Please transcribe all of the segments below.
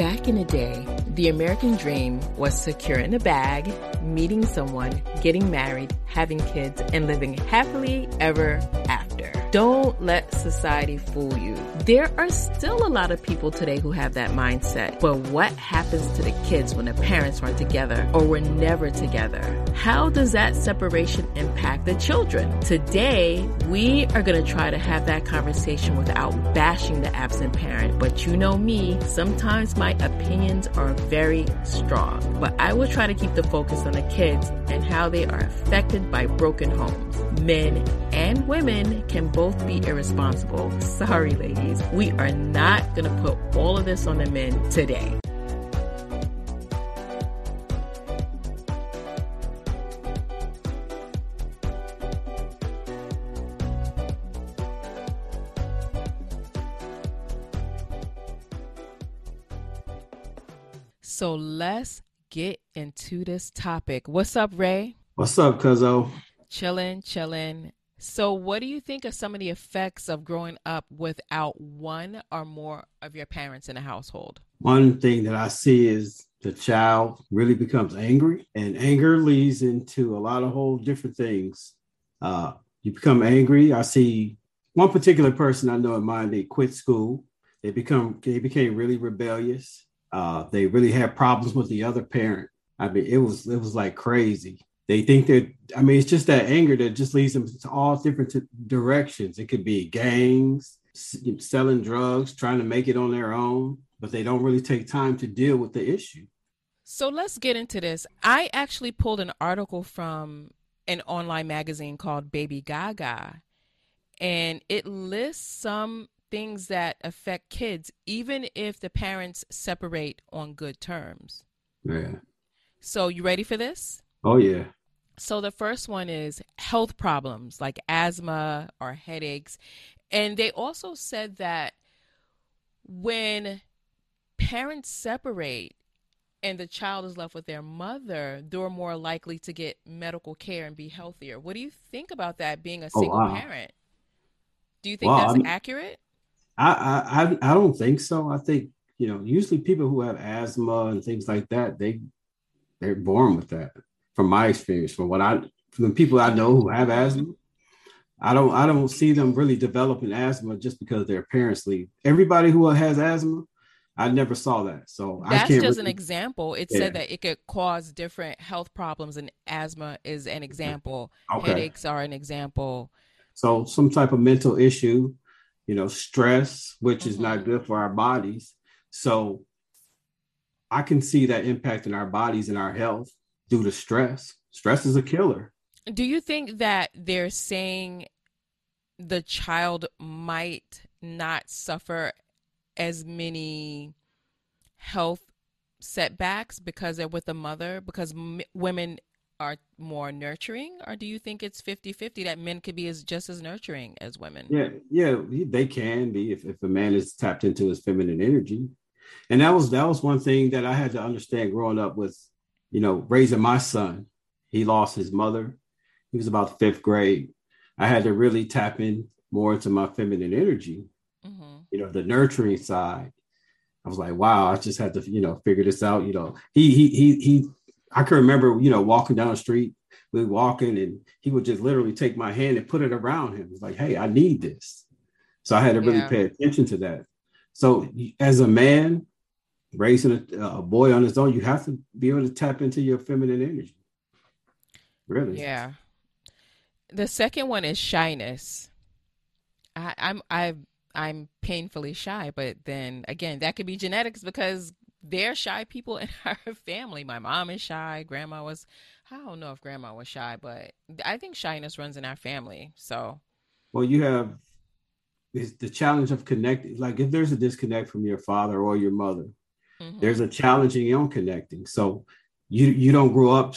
Back in the day, the American dream was secure in a bag, meeting someone, getting married, having kids, and living happily ever after. Don't let society fool you. There are still a lot of people today who have that mindset. But what happens to the kids when the parents aren't together or were never together? How does that separation impact the children? Today, we are going to try to have that conversation without bashing the absent parent. But you know me, sometimes my opinions are very strong. But I will try to keep the focus on the kids and how they are affected by broken homes. Men and women can both be irresponsible. Sorry, ladies. We are not going to put all of this on the men today. So let's get into this topic. What's up, Ray? What's up, Cuzzo? Chilling, chilling. So, what do you think of some of the effects of growing up without one or more of your parents in a household? One thing that I see is the child really becomes angry, and anger leads into a lot of whole different things. Uh, you become angry. I see one particular person I know in mind. They quit school. They become they became really rebellious. Uh, they really had problems with the other parent. I mean, it was it was like crazy they think that i mean it's just that anger that just leads them to all different t- directions. It could be gangs selling drugs trying to make it on their own but they don't really take time to deal with the issue. So let's get into this. I actually pulled an article from an online magazine called BabyGaga and it lists some things that affect kids even if the parents separate on good terms. Yeah. So you ready for this? Oh yeah so the first one is health problems like asthma or headaches. And they also said that when parents separate and the child is left with their mother, they're more likely to get medical care and be healthier. What do you think about that being a oh, single oh, wow. parent? Do you think that's accurate? I, I I don't think so. I think you know usually people who have asthma and things like that they they're born with that from my experience, from what I from the people I know who have asthma, I don't I don't see them really developing asthma just because their parents leave. Everybody who has asthma, I never saw that. So that's just really, an example. It yeah. said that it could cause different health problems, and asthma is an example. Okay. Headaches are an example. So some type of mental issue, you know, stress, which mm-hmm. is not mm-hmm. good for our bodies. So I can see that impacting our bodies and our health due to stress. Stress is a killer. Do you think that they're saying the child might not suffer as many health setbacks because they're with a mother because m- women are more nurturing or do you think it's 50-50 that men could be as just as nurturing as women yeah yeah they can be if, if a man is tapped into his feminine energy and that was that was one thing that i had to understand growing up with you know, raising my son. He lost his mother. He was about fifth grade. I had to really tap in more into my feminine energy, mm-hmm. you know, the nurturing side. I was like, wow, I just had to, you know, figure this out. You know, he he he he I can remember, you know, walking down the street, we walking, and he would just literally take my hand and put it around him. It's like, hey, I need this. So I had to really yeah. pay attention to that. So as a man, raising a, a, boy on his own, you have to be able to tap into your feminine energy. Really? Yeah. The second one is shyness. I, I'm I I'm painfully shy, but then again, that could be genetics because they're shy people in our family. My mom is shy. Grandma was. I don't know if grandma was shy, but I think shyness runs in our family. So. Well, you have is the challenge of connecting. Like if there's a disconnect from your father or your mother, Mm-hmm. There's a challenge in your own connecting. So you you don't grow up.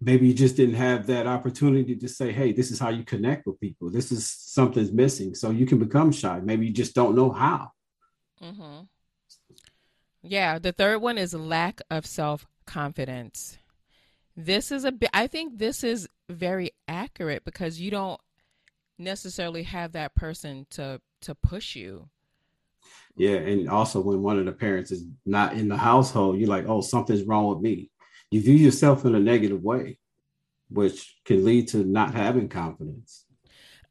Maybe you just didn't have that opportunity to say, "Hey, this is how you connect with people. This is something's missing." So you can become shy. Maybe you just don't know how. Mm-hmm. Yeah, the third one is lack of self confidence. This is a bit. I think this is very accurate because you don't necessarily have that person to to push you Yeah, and also when one of the parents is not in the household, you're like, oh, something's wrong with me. You view yourself in a negative way, which can lead to not having confidence.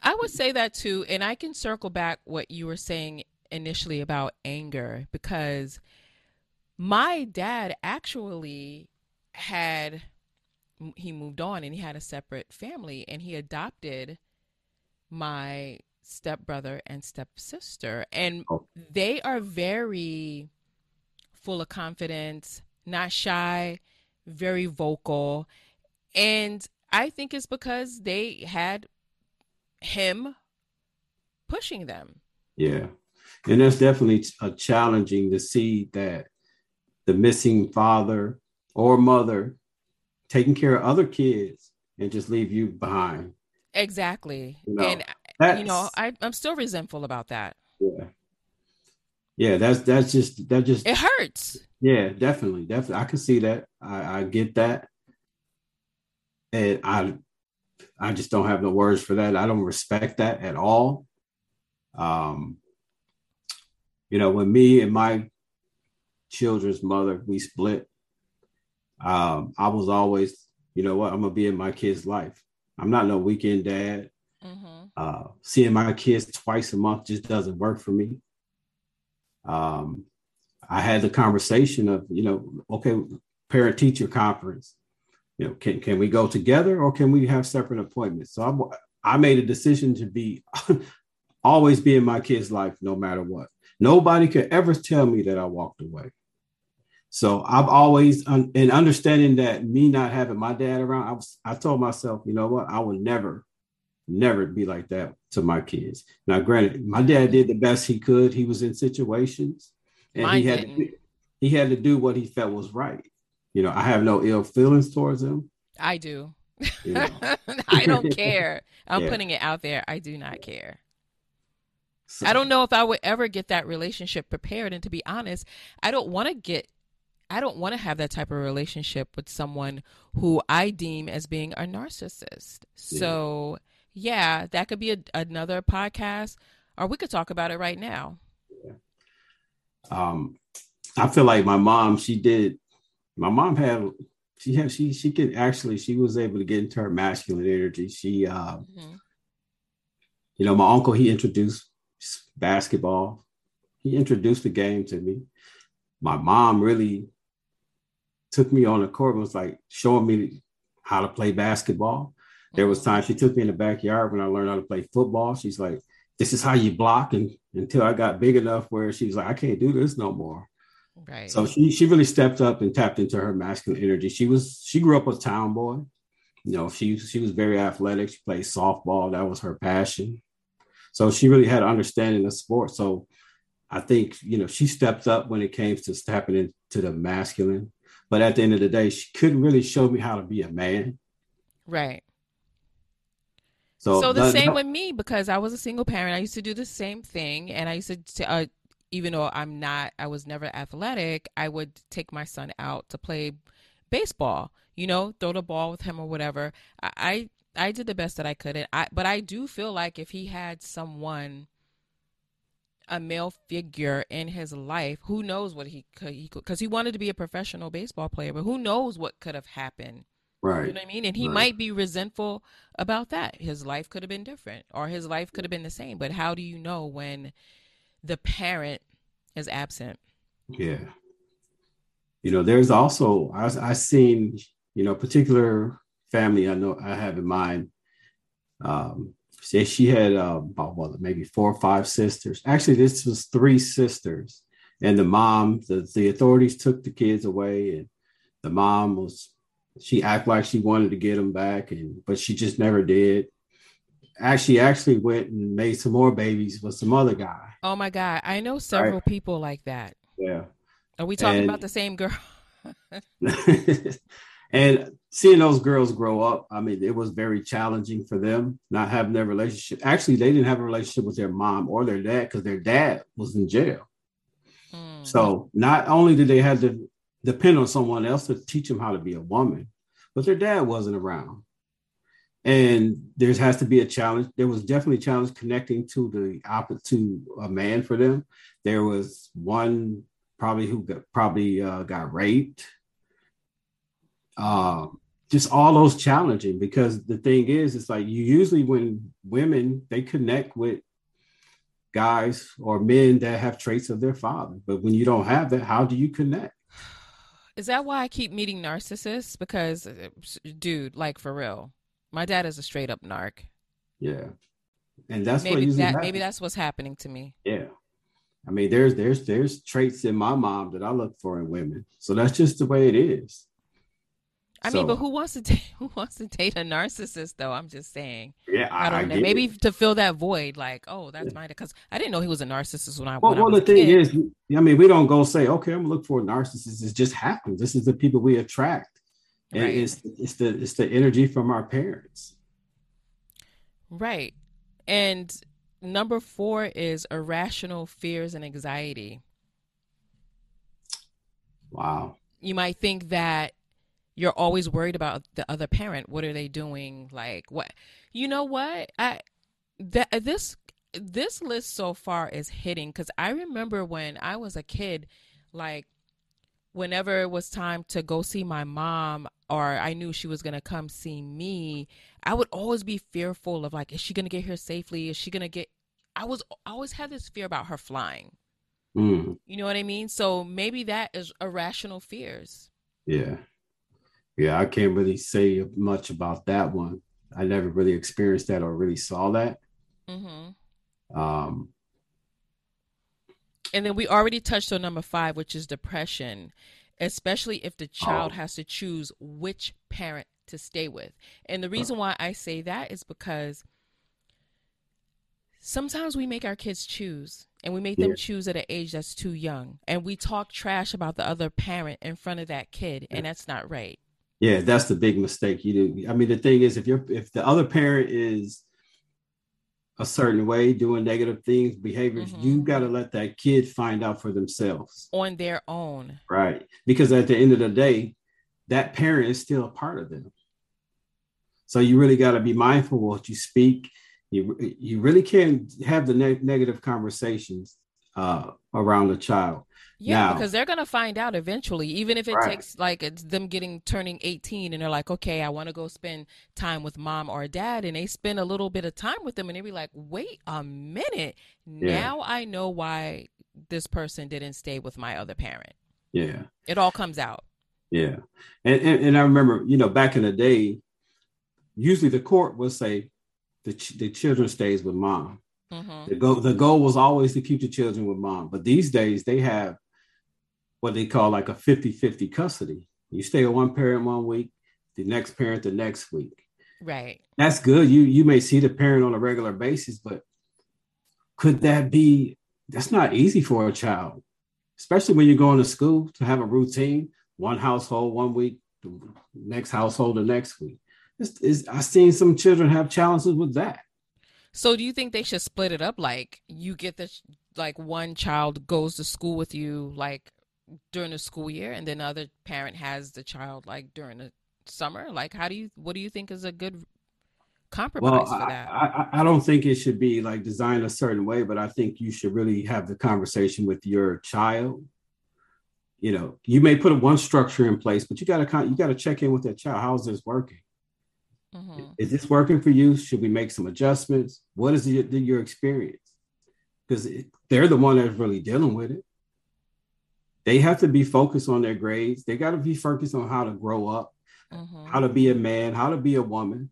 I would say that too, and I can circle back what you were saying initially about anger because my dad actually had he moved on and he had a separate family and he adopted my stepbrother and stepsister and oh. they are very full of confidence not shy very vocal and i think it's because they had him pushing them yeah and that's definitely a uh, challenging to see that the missing father or mother taking care of other kids and just leave you behind. Exactly. You know, and you know, I, I'm still resentful about that. Yeah. Yeah, that's that's just that just it hurts. Yeah, definitely, definitely. I can see that. I, I get that. And I I just don't have the words for that. I don't respect that at all. Um, you know, when me and my children's mother we split, um, I was always, you know what, I'm gonna be in my kid's life. I'm not no weekend dad. Mm-hmm. Uh, seeing my kids twice a month just doesn't work for me. Um, I had the conversation of, you know, okay, parent teacher conference. You know, can can we go together or can we have separate appointments? So I, I made a decision to be always be in my kid's life no matter what. Nobody could ever tell me that I walked away. So I've always, in understanding that me not having my dad around, I was, I told myself, you know what, I will never, never be like that to my kids. Now, granted, my dad did the best he could. He was in situations, and Mine he had to, he had to do what he felt was right. You know, I have no ill feelings towards him. I do. You know. I don't care. I'm yeah. putting it out there. I do not care. So, I don't know if I would ever get that relationship prepared. And to be honest, I don't want to get I don't want to have that type of relationship with someone who I deem as being a narcissist. Yeah. So, yeah, that could be a, another podcast, or we could talk about it right now. Yeah. Um, I feel like my mom, she did. My mom had, she had, she she could actually, she was able to get into her masculine energy. She, uh, mm-hmm. you know, my uncle he introduced basketball. He introduced the game to me. My mom really took me on the court and was like showing me how to play basketball. There was time she took me in the backyard when I learned how to play football. She's like, "This is how you block," and until I got big enough where she's like, "I can't do this no more." Right. So she she really stepped up and tapped into her masculine energy. She was she grew up a town boy. You know, she she was very athletic. She played softball. That was her passion. So she really had an understanding of sport. So I think you know she stepped up when it came to stepping into the masculine but at the end of the day, she couldn't really show me how to be a man. Right. So, so the same with me because I was a single parent. I used to do the same thing, and I used to, uh, even though I'm not, I was never athletic. I would take my son out to play baseball. You know, throw the ball with him or whatever. I, I, I did the best that I could. And I, but I do feel like if he had someone a male figure in his life, who knows what he could, he could because he wanted to be a professional baseball player, but who knows what could have happened. Right. You know what I mean? And he right. might be resentful about that. His life could have been different or his life could have been the same. But how do you know when the parent is absent? Yeah. You know, there's also, I, I seen, you know, particular family I know I have in mind. Um, she, she had uh, about what, maybe four or five sisters. Actually, this was three sisters, and the mom, the, the authorities took the kids away, and the mom was she acted like she wanted to get him back, and but she just never did. Actually, actually went and made some more babies with some other guy. Oh my god, I know several right? people like that. Yeah. Are we talking and, about the same girl? And seeing those girls grow up, I mean, it was very challenging for them not having their relationship. Actually, they didn't have a relationship with their mom or their dad because their dad was in jail. Mm. So not only did they have to depend on someone else to teach them how to be a woman, but their dad wasn't around. and there has to be a challenge. There was definitely a challenge connecting to the opposite to a man for them. There was one probably who got, probably uh, got raped. Um, just all those challenging because the thing is, it's like you usually when women they connect with guys or men that have traits of their father, but when you don't have that, how do you connect? Is that why I keep meeting narcissists? Because, uh, dude, like for real, my dad is a straight up narc. Yeah, and that's maybe what that happens. maybe that's what's happening to me. Yeah, I mean, there's there's there's traits in my mom that I look for in women, so that's just the way it is. I so, mean, but who wants to date, who wants to date a narcissist though? I'm just saying. Yeah, I, I don't I know. Maybe it. to fill that void, like, oh, that's yeah. mine. Because I didn't know he was a narcissist when I. Well, when well I the thing kid. is, I mean, we don't go say, okay, I'm gonna look for a narcissist. It just happens. This is the people we attract, and Right. it's it's the it's the energy from our parents. Right. And number four is irrational fears and anxiety. Wow. You might think that you're always worried about the other parent. What are they doing? Like what? You know what? I that this this list so far is hitting because I remember when I was a kid, like whenever it was time to go see my mom or I knew she was gonna come see me, I would always be fearful of like, is she gonna get here safely? Is she gonna get? I was I always had this fear about her flying. Mm, You know what I mean? So maybe that is irrational fears. yeah. Yeah, I can't really say much about that one. I never really experienced that or really saw that. hmm Um, And then we already touched on number five, which is depression, especially if the child Oh. has to choose which parent to stay with. And the reason why I say that is because sometimes we make our kids choose and we make them Yeah. choose at an age that's too young. And we talk trash about the other parent in front of that kid, and that's not right. Yeah, that's the big mistake. You do. I mean, the thing is, if you're if the other parent is a certain way, doing negative things, behaviors, Mhm. you got to let that kid find out for themselves. On their own. Right. Because at the end of the day, that parent is still a part of them. So you really got to be mindful what you speak. You, you really can't have the ne- negative conversations uh, around a child. Yeah, Now- because they're gonna find out eventually, even if it Right. takes like it's them getting turning eighteen, and they're like, okay, I want to go spend time with mom or dad, and they spend a little bit of time with them, and they be like, wait a minute, Yeah. now I know why this person didn't stay with my other parent. Yeah. It all comes out. Yeah. And, and, and I remember, you know, back in the day, usually the court would say the, ch- the children stays with mom. hmm The goal, the goal was always to keep the children with mom. But these days they have what they call like a 50-50 custody. You stay with one parent one week, the next parent the next week. Right. That's good. You you may see the parent on a regular basis, but could that be that's not easy for a child, especially when you're going to school to have a routine, one household one week, the next household the next week. It's, it's, I've seen some children have challenges with that. So do you think they should split it up? Like you get the like one child goes to school with you like during the school year, and then the other parent has the child like during the summer. Like, how do you? What do you think is a good compromise Well, for that? I, I don't think it should be like designed a certain way, but I think you should really have the conversation with your child. You know, you may put one structure in place, but you got to you got to check in with that child. How's this working? Mhm. Is this working for you? Should we make some adjustments? What is your, your experience? Because they're the one that's really dealing with it. They have to be focused on their grades. They got to be focused on how to grow up, Mhm. how to be a man, how to be a woman,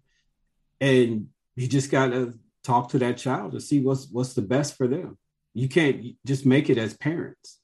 and you just got to talk to that child to see what's what's the best for them. You can't just make it as parents.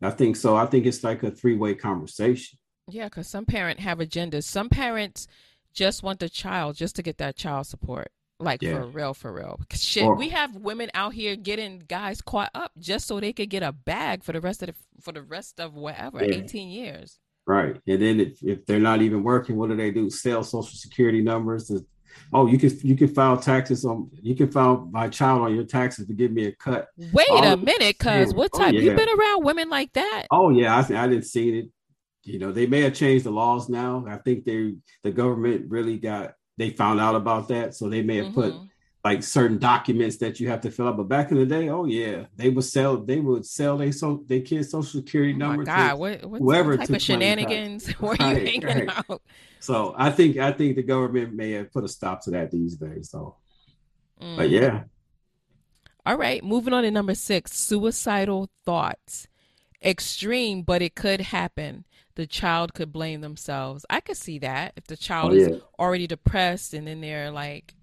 I think so. I think it's like a three way conversation. Yeah, because some parents have agendas. Some parents just want the child just to get that child support. Like Yeah. for real, for real. Shit, Or- we have women out here getting guys caught up just so they could get a bag for the rest of the for the rest of whatever, Yeah. eighteen years. Right. And then if, if they're not even working, what do they do? Sell social security numbers. To, oh, you can you can file taxes on you can file my child on your taxes to give me a cut. Wait All a minute, cuz what Oh, type you yeah. been around women like that? Oh yeah, I I didn't see it. You know, they may have changed the laws now. I think they the government really got they found out about that, so they may have mm-hmm. put like certain documents that you have to fill out. But back in the day, oh yeah, they would sell they would sell their so their kids' social security oh number. God, what, what whoever type of shenanigans were you right, hanging right. out? So I think I think the government may have put a stop to that these days. So, mm. but yeah. All right, moving on to number six: suicidal thoughts. Extreme, but it could happen. The child could blame themselves. I could see that if the oh, child oh, yeah. is already depressed and then they're like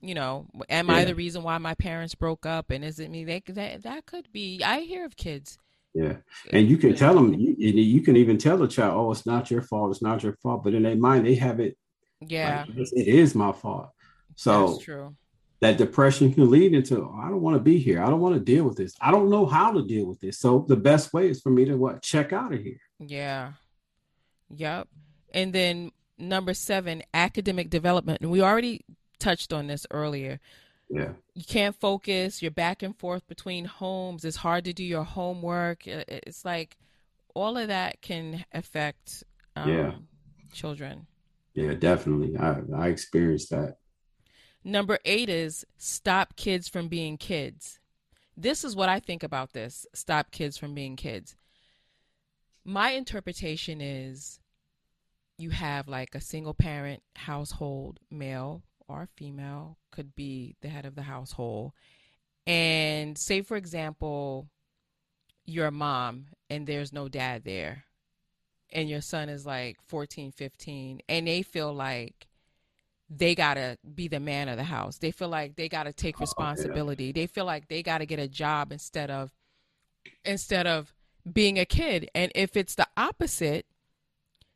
you know, am yeah. I the reason why my parents broke up? And is it me? They, that that could be. I hear of kids. Yeah, and you can tell them. You, you can even tell the child, "Oh, it's not your fault. It's not your fault." But in their mind, they have it. Yeah, like, it is my fault. So That's true. That depression can lead into, oh, I don't want to be here. I don't want to deal with this. I don't know how to deal with this. So the best way is for me to what check out of here. Yeah. Yep. And then number seven, academic development. And we already touched on this earlier. Yeah. You can't focus. You're back and forth between homes. It's hard to do your homework. It's like all of that can affect um, yeah. children. Yeah, definitely. I, I experienced that. Number eight is stop kids from being kids. This is what I think about this stop kids from being kids. My interpretation is you have like a single parent household, male, or female could be the head of the household. And say, for example, you're a mom and there's no dad there, and your son is like 14, 15, and they feel like they gotta be the man of the house. They feel like they gotta take responsibility. Oh, yeah. They feel like they gotta get a job instead of instead of being a kid. And if it's the opposite,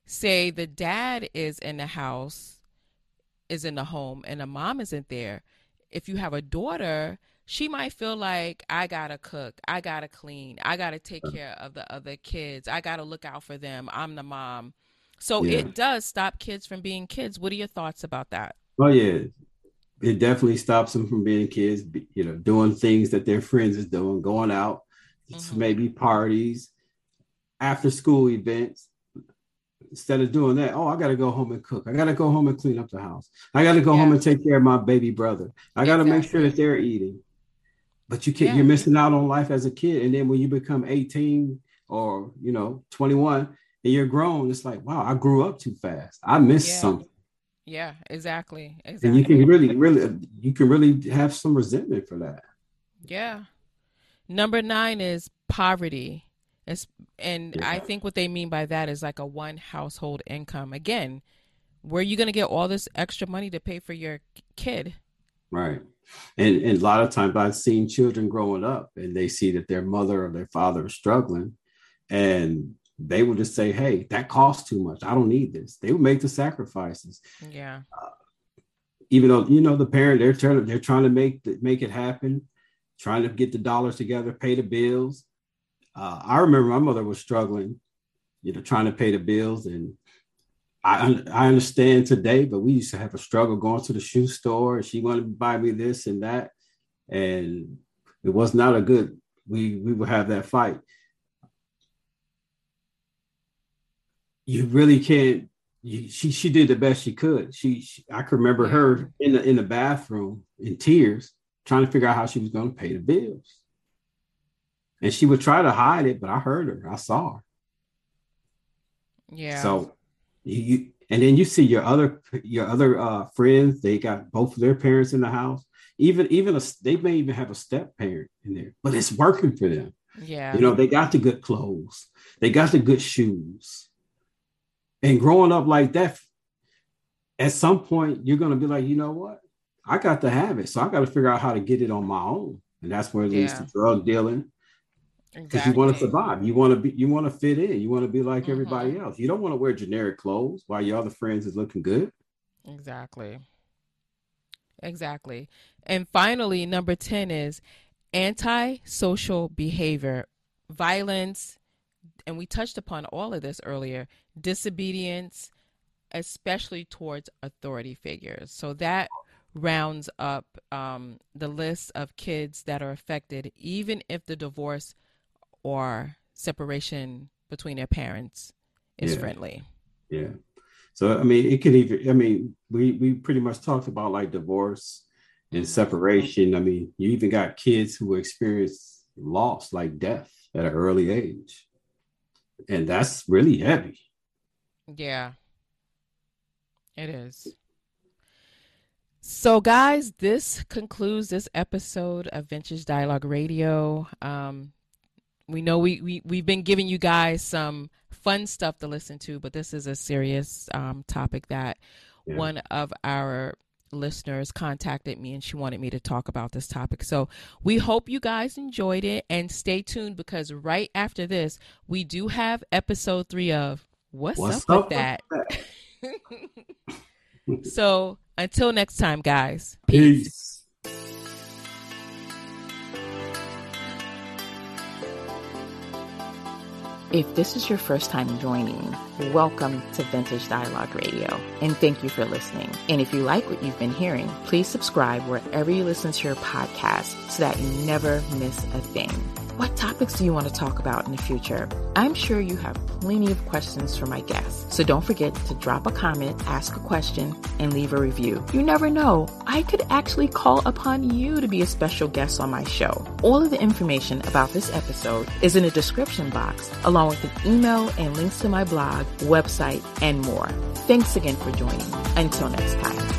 say the dad is in the house is in the home and the mom isn't there, if you have a daughter, she might feel like I gotta cook, I gotta clean, I gotta take uh-huh. care of the other kids, I gotta look out for them. I'm the mom. So yeah. it does stop kids from being kids. What are your thoughts about that? Oh yeah, it definitely stops them from being kids. You know, doing things that their friends is doing, going out, mm-hmm. maybe parties, after school events instead of doing that, oh, I got to go home and cook. I got to go home and clean up the house. I got to go yeah. home and take care of my baby brother. I got to exactly. make sure that they're eating. But you can't. Yeah. You're missing out on life as a kid. And then when you become 18 or you know 21 and you're grown, it's like, wow, I grew up too fast. I missed yeah. something. Yeah, exactly. Exactly. And you can really, really, you can really have some resentment for that. Yeah. Number nine is poverty It's, and yeah. I think what they mean by that is like a one household income. Again, where are you going to get all this extra money to pay for your kid? Right. And, and a lot of times I've seen children growing up and they see that their mother or their father is struggling and they will just say, Hey, that costs too much. I don't need this. They will make the sacrifices. Yeah. Uh, even though, you know, the parent, they're trying, they're trying to make, make it happen, trying to get the dollars together, pay the bills uh, I remember my mother was struggling, you know, trying to pay the bills, and I I understand today, but we used to have a struggle going to the shoe store, and she wanted to buy me this and that, and it was not a good. We we would have that fight. You really can't. You, she she did the best she could. She, she I can remember her in the in the bathroom in tears, trying to figure out how she was going to pay the bills and she would try to hide it, but I heard her. I saw her. Yeah. So you and then you see your other your other uh, friends. They got both of their parents in the house. Even even a, they may even have a step parent in there, but it's working for them. Yeah. You know they got the good clothes. They got the good shoes. And growing up like that, at some point you're gonna be like, you know what? I got to have it, so I got to figure out how to get it on my own, and that's where it leads yeah. to drug dealing because exactly. you want to survive. You want to be. You want to fit in. You want to be like mm-hmm. everybody else. You don't want to wear generic clothes while your other friends is looking good. Exactly. Exactly. And finally, number ten is anti-social behavior, violence, and we touched upon all of this earlier. Disobedience, especially towards authority figures. So that rounds up um, the list of kids that are affected, even if the divorce or separation between their parents is yeah. friendly. Yeah. So I mean, it could even. I mean, we we pretty much talked about like divorce and separation. I mean, you even got kids who experience loss, like death, at an early age, and that's really heavy. Yeah, it is. So, guys, this concludes this episode of Vintage Dialogue Radio. Um, we know we, we we've been giving you guys some fun stuff to listen to, but this is a serious um, topic that yeah. one of our listeners contacted me and she wanted me to talk about this topic. So we hope you guys enjoyed it and stay tuned because right after this, we do have episode three of What's, What's up, up, with that? that? so until next time, guys. Peace. peace. If this is your first time joining, welcome to Vintage Dialogue Radio, and thank you for listening. And if you like what you've been hearing, please subscribe wherever you listen to your podcast so that you never miss a thing. What topics do you want to talk about in the future? I'm sure you have plenty of questions for my guests, so don't forget to drop a comment, ask a question, and leave a review. You never know, I could actually call upon you to be a special guest on my show. All of the information about this episode is in the description box, along with an email and links to my blog, website, and more. Thanks again for joining. Until next time.